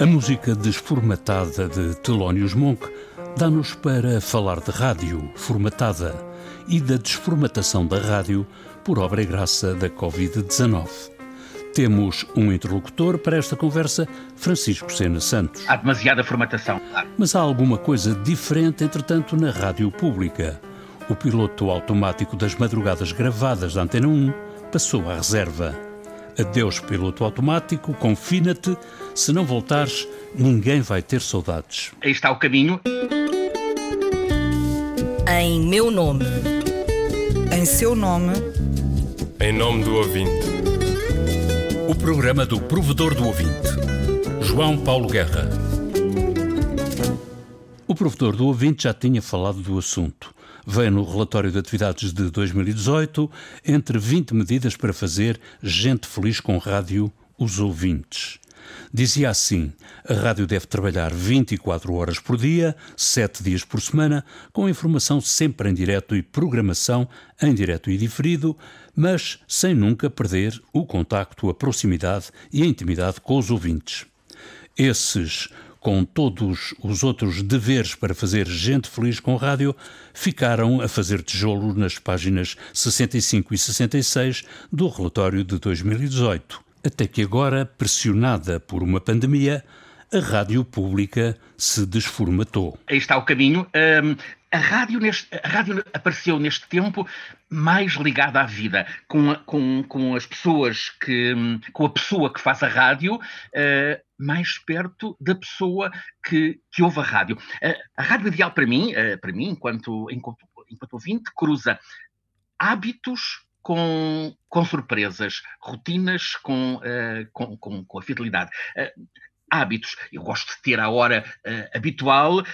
A música desformatada de Thelonious Monk dá-nos para falar de rádio formatada e da desformatação da rádio por obra e graça da Covid-19. Temos um interlocutor para esta conversa, Francisco Sena Santos. Há demasiada formatação. Mas há alguma coisa diferente, entretanto, na rádio pública. O piloto automático das madrugadas gravadas da Antena 1 passou à reserva. Adeus, piloto automático, confina-te. Se não voltares, ninguém vai ter saudades. Aí está o caminho. Em meu nome. Em seu nome. Em nome do ouvinte. O programa do provedor do ouvinte. João Paulo Guerra. O provedor do ouvinte já tinha falado do assunto veio no relatório de atividades de 2018 entre 20 medidas para fazer gente feliz com rádio, os ouvintes. Dizia assim: a rádio deve trabalhar 24 horas por dia, 7 dias por semana, com informação sempre em direto e programação em direto e diferido, mas sem nunca perder o contacto, a proximidade e a intimidade com os ouvintes. Esses com todos os outros deveres para fazer gente feliz com rádio, ficaram a fazer tijolo nas páginas 65 e 66 do relatório de 2018. Até que agora, pressionada por uma pandemia, a rádio pública se desformatou. Aí está o caminho. Um, a rádio, neste, a rádio apareceu neste tempo mais ligada à vida, com, a, com, com as pessoas que, com a pessoa que faz a rádio, uh, mais perto da pessoa que, que ouve a rádio. Uh, a rádio ideal para mim, uh, para mim, enquanto, enquanto, enquanto ouvinte, cruza hábitos com, com surpresas, rotinas com, com, com, com, a fidelidade hábitos. Eu gosto de ter a hora uh, habitual, uh,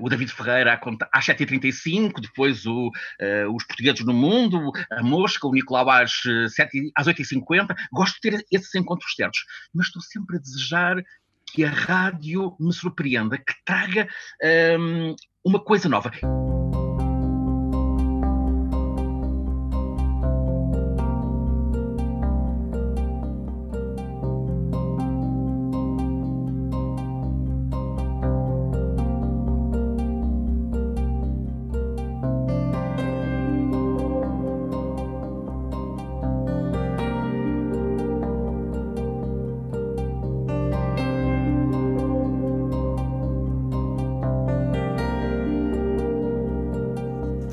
o David Ferreira às 7h35, depois o, uh, os Portugueses no Mundo, a Mosca, o Nicolau às, 7, às 8h50. Gosto de ter esses encontros certos, mas estou sempre a desejar que a rádio me surpreenda, que traga um, uma coisa nova.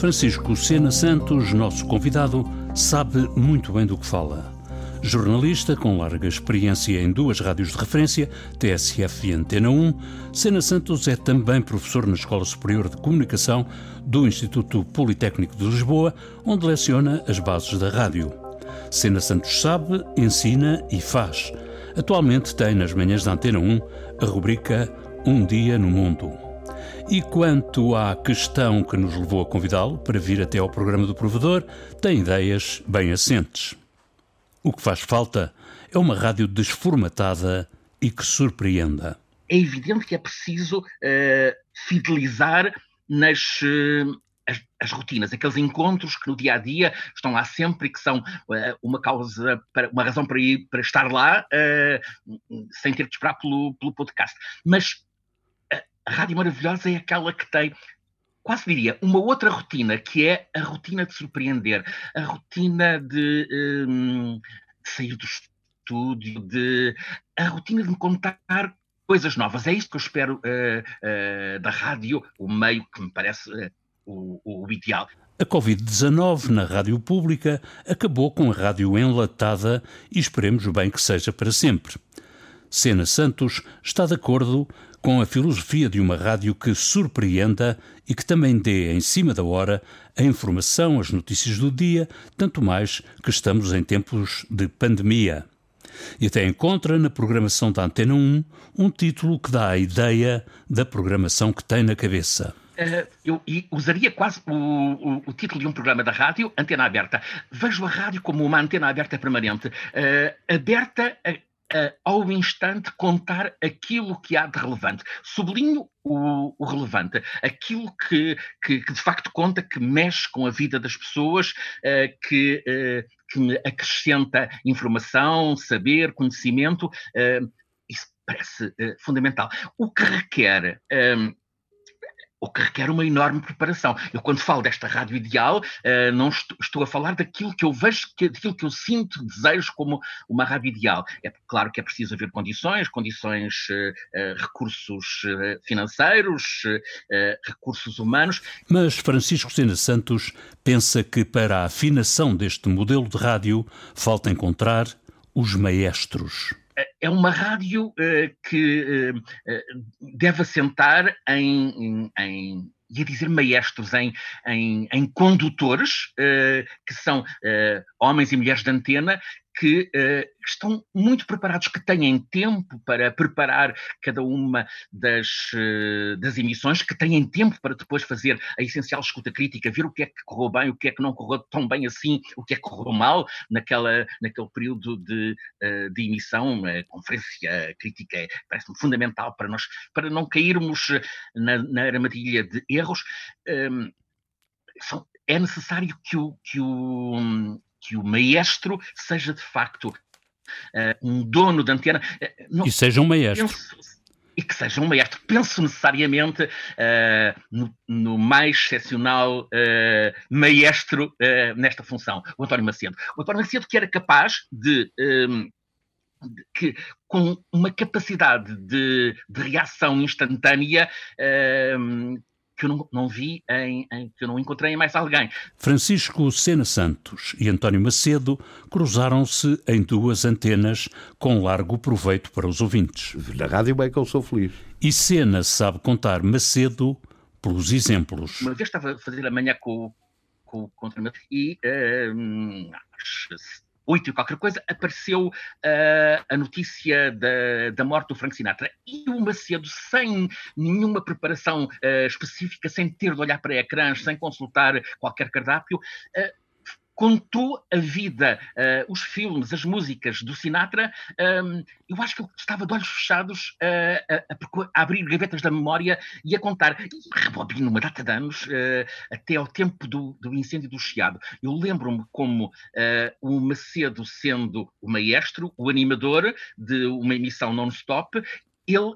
Francisco Sena Santos, nosso convidado, sabe muito bem do que fala. Jornalista com larga experiência em duas rádios de referência, TSF e Antena 1, Sena Santos é também professor na Escola Superior de Comunicação do Instituto Politécnico de Lisboa, onde leciona as bases da rádio. Sena Santos sabe, ensina e faz. Atualmente tem nas manhãs da Antena 1 a rubrica Um Dia no Mundo. E quanto à questão que nos levou a convidá-lo para vir até ao programa do provedor, tem ideias bem assentes. O que faz falta é uma rádio desformatada e que surpreenda. É evidente que é preciso uh, fidelizar nas, uh, as, as, rotinas, aqueles encontros que no dia a dia estão lá sempre e que são uh, uma causa, para, uma razão para ir para estar lá, uh, sem ter de esperar pelo, pelo podcast. Mas a Rádio Maravilhosa é aquela que tem quase diria, uma outra rotina, que é a rotina de surpreender, a rotina de, um, de sair do estúdio, de, a rotina de me contar coisas novas. É isto que eu espero uh, uh, da rádio, o meio que me parece uh, o, o ideal. A Covid-19 na rádio pública acabou com a rádio enlatada e esperemos bem que seja para sempre. Sena Santos está de acordo com a filosofia de uma rádio que surpreenda e que também dê em cima da hora a informação, as notícias do dia, tanto mais que estamos em tempos de pandemia. E até encontra na programação da Antena 1 um título que dá a ideia da programação que tem na cabeça. Uh, eu usaria quase o, o, o, título de um programa da rádio, Antena Aberta. Vejo a rádio como uma antena aberta permanente, uh, aberta a uh, ao instante contar aquilo que há de relevante. Sublinho o, o relevante, aquilo que, que, que, de facto conta, que mexe com a vida das pessoas, uh, que, uh, que acrescenta informação, saber, conhecimento. isso parece fundamental. O que requer. O que requer uma enorme preparação. Eu, quando falo desta rádio ideal, uh, não estou, estou, a falar daquilo que eu vejo, que, daquilo que eu sinto, desejo como uma rádio ideal. É claro que é preciso haver condições, condições, uh, uh, recursos financeiros, recursos humanos. Mas Francisco Sena Santos pensa que para a afinação deste modelo de rádio falta encontrar os maestros é uma rádio uh, que uh, deve assentar em, em, em ia dizer maestros, em, em, em condutores, que são homens e mulheres de antena, que uh, estão muito preparados, que têm tempo para preparar cada uma das, uh, das emissões, que têm tempo para depois fazer a essencial escuta crítica, ver o que é que correu bem, o que é que não correu tão bem assim, o que é que correu mal naquela, naquele período de, uh, de emissão. Conferência crítica parece-me fundamental para nós, para não cairmos na, na armadilha de erros. Um, são, é necessário que o, que o, que o maestro seja de facto uh, um dono da antena. Uh, não, e seja um maestro. Penso, e que seja um maestro. Penso necessariamente uh, no, no, mais excepcional maestro nesta função, o António Macedo. O António Macedo que era capaz de. Um, que, com uma capacidade de, de reação instantânea que eu não, não vi, em, em, que eu não encontrei em mais alguém. Francisco Sena Santos e António Macedo cruzaram-se em duas antenas com largo proveito para os ouvintes. Na rádio bem que eu sou feliz. E Sena sabe contar Macedo pelos exemplos. Uma vez estava a fazer a manhã com, com, com o e uh, 8 e qualquer coisa, apareceu uh, a notícia da, da morte do Frank Sinatra. E o Macedo, sem nenhuma preparação uh, específica, sem ter de olhar para ecrãs, sem consultar qualquer cardápio, uh, contou a vida, uh, os filmes, as músicas do Sinatra, um, eu acho que ele estava de olhos fechados uh, a, a, a, abrir gavetas da memória e a contar. E rebobino uma data de anos, uh, até ao tempo do, do, incêndio do Chiado. Eu lembro-me como o Macedo, sendo o maestro, o animador de uma emissão non-stop, ele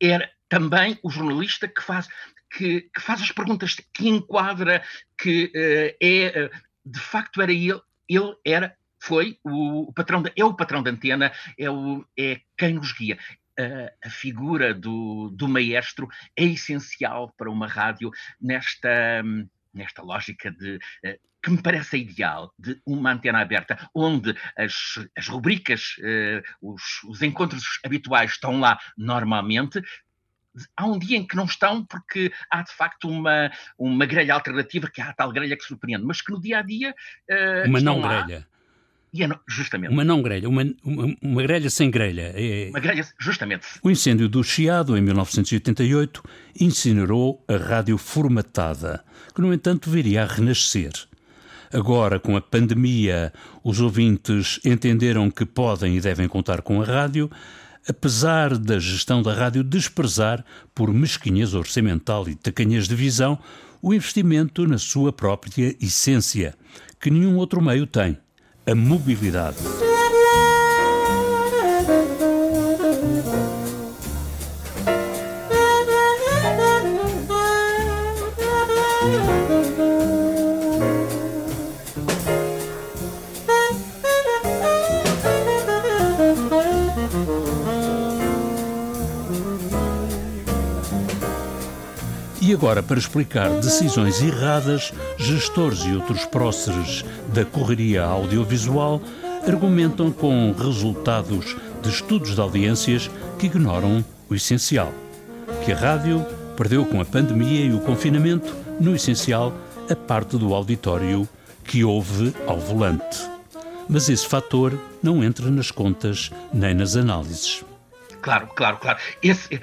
era também o jornalista que faz que, que, faz as perguntas, que enquadra, que uh, é de facto era ele, ele era, foi o, patrão, de, é o patrão da antena, é, o, é quem nos guia. A, a figura do, do maestro é essencial para uma rádio nesta, nesta lógica de eh, que me parece ideal de uma antena aberta, onde as, as rubricas, uh, os, os, encontros habituais estão lá normalmente, há um dia em que não estão porque há de facto uma, uma grelha alternativa, que há a tal grelha que surpreende, mas que no dia a dia. Uh, uma não grelha. E é, justamente. Uma não grelha, uma, uma, uma grelha sem grelha. É... Uma grelha, justamente. O incêndio do Chiado, em 1988, incinerou a rádio formatada, que, no entanto, viria a renascer. Agora, com a pandemia, os ouvintes entenderam que podem e devem contar com a rádio, apesar da gestão da rádio desprezar, por mesquinhez orçamental e tacanhez de visão, o investimento na sua própria essência, que nenhum outro meio tem, a mobilidade. Agora, para explicar decisões erradas, gestores e outros próceres da correria audiovisual argumentam com resultados de estudos de audiências que ignoram o essencial. Que a rádio perdeu com a pandemia e o confinamento, no essencial, a parte do auditório que ouve ao volante. Mas esse fator não entra nas contas nem nas análises. Claro, claro, claro. Esse,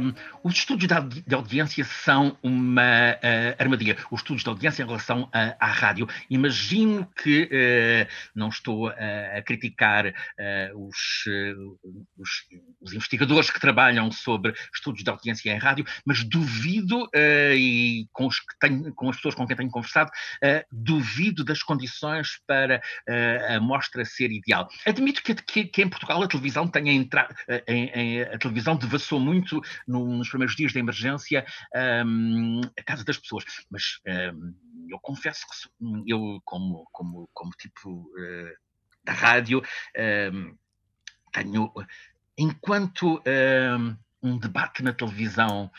um, os estudos de audiência são uma uh, armadilha. Os estudos de audiência em relação a, à rádio. Imagino que, uh, não estou a criticar os, os, os, investigadores que trabalham sobre estudos de audiência em rádio, mas duvido, e com, tenho, com as pessoas com quem tenho conversado, duvido das condições para a mostra ser ideal. Admito que, que, que em Portugal a televisão tenha entrado, a televisão devassou muito nos primeiros dias da emergência um, a casa das pessoas. Mas um, eu confesso que eu, como, como, como tipo uh, da rádio, um, tenho, enquanto um debate na televisão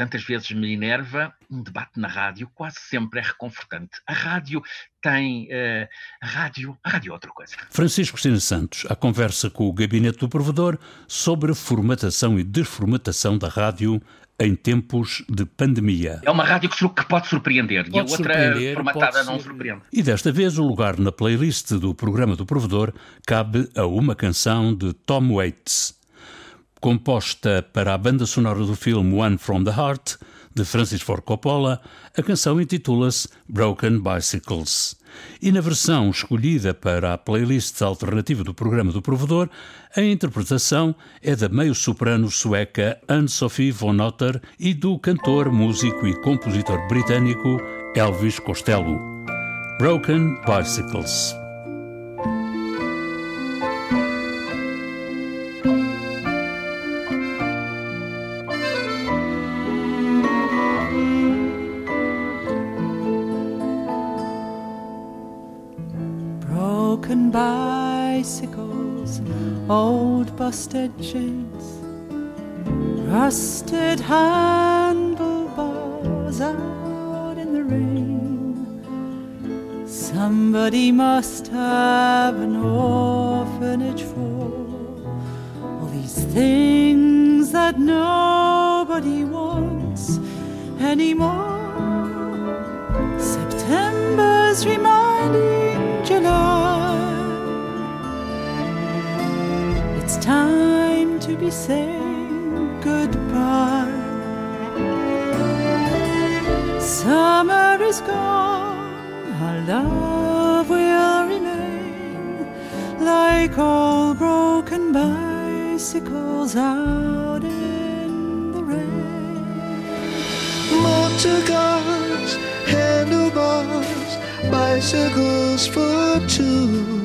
tantas vezes me enerva, um debate na rádio quase sempre é reconfortante. A rádio tem. Uh, a, rádio, a rádio é outra coisa. Francisco Cristina Santos, a conversa com o gabinete do provedor sobre a formatação e desformatação da rádio em tempos de pandemia. É uma rádio que pode surpreender pode e a outra formatada não surpreende. E desta vez o lugar na playlist do programa do provedor cabe a uma canção de Tom Waits composta para a banda sonora do filme One from the Heart, de Francis Ford Coppola, a canção intitula-se Broken Bicycles. E na versão escolhida para a playlist alternativa do programa do provedor, a interpretação é da meio-soprano sueca Anne-Sophie von Otter e do cantor, músico e compositor britânico Elvis Costello. Broken Bicycles. Bicycles, old busted chains, rusted handlebars out in the rain. Somebody must have an orphanage for all these things that nobody wants anymore. September's reminding be saying goodbye. Summer is gone, our love will remain like all broken bicycles out in the rain. Motor cars, handlebars, bicycles for two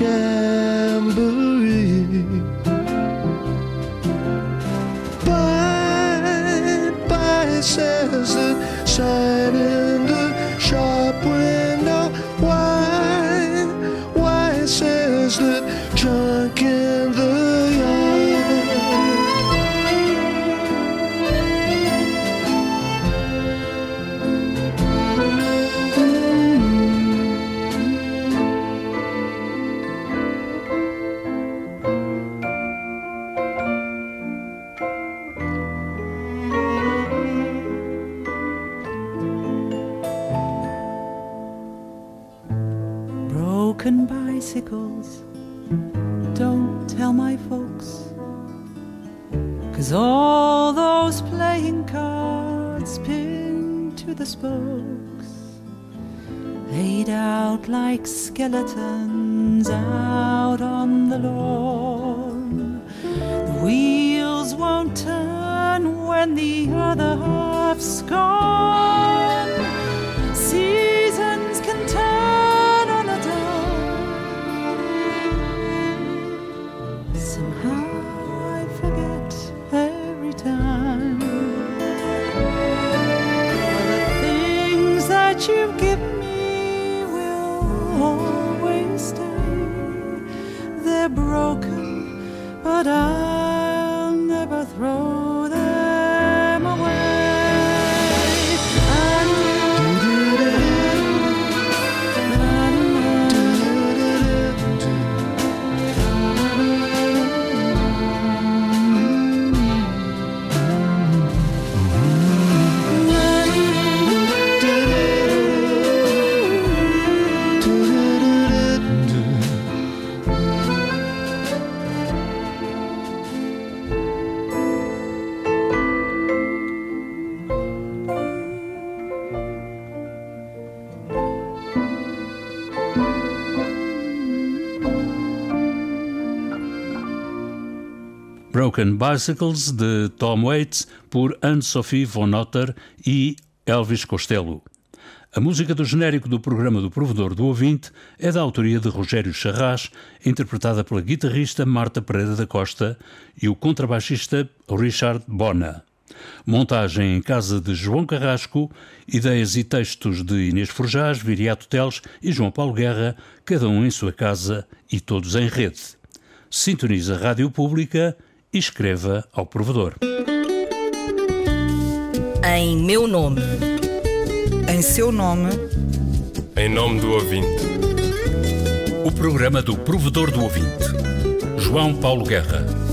jamboree. Bye, bye, says the sign in the shop Broken bicycles. Don't tell my folks. Cause all those playing cards pinned to the spokes, laid out like skeletons out on the lawn. The wheels won't turn when the other half's gone. but I Broken Bicycles, de Tom Waits, por Anne-Sophie von Otter e Elvis Costello. A música do genérico do programa do Provedor do Ouvinte é da autoria de Rogério Charras, interpretada pela guitarrista Marta Pereira da Costa e o contrabaixista Richard Bona. Montagem em casa de João Carrasco, ideias e textos de Inês Forjás, Viriato Teles e João Paulo Guerra, cada um em sua casa e todos em rede. Sintoniza a Rádio Pública e escreva ao provedor. Em meu nome. Em seu nome. Em nome do ouvinte. O programa do provedor do ouvinte. João Paulo Guerra.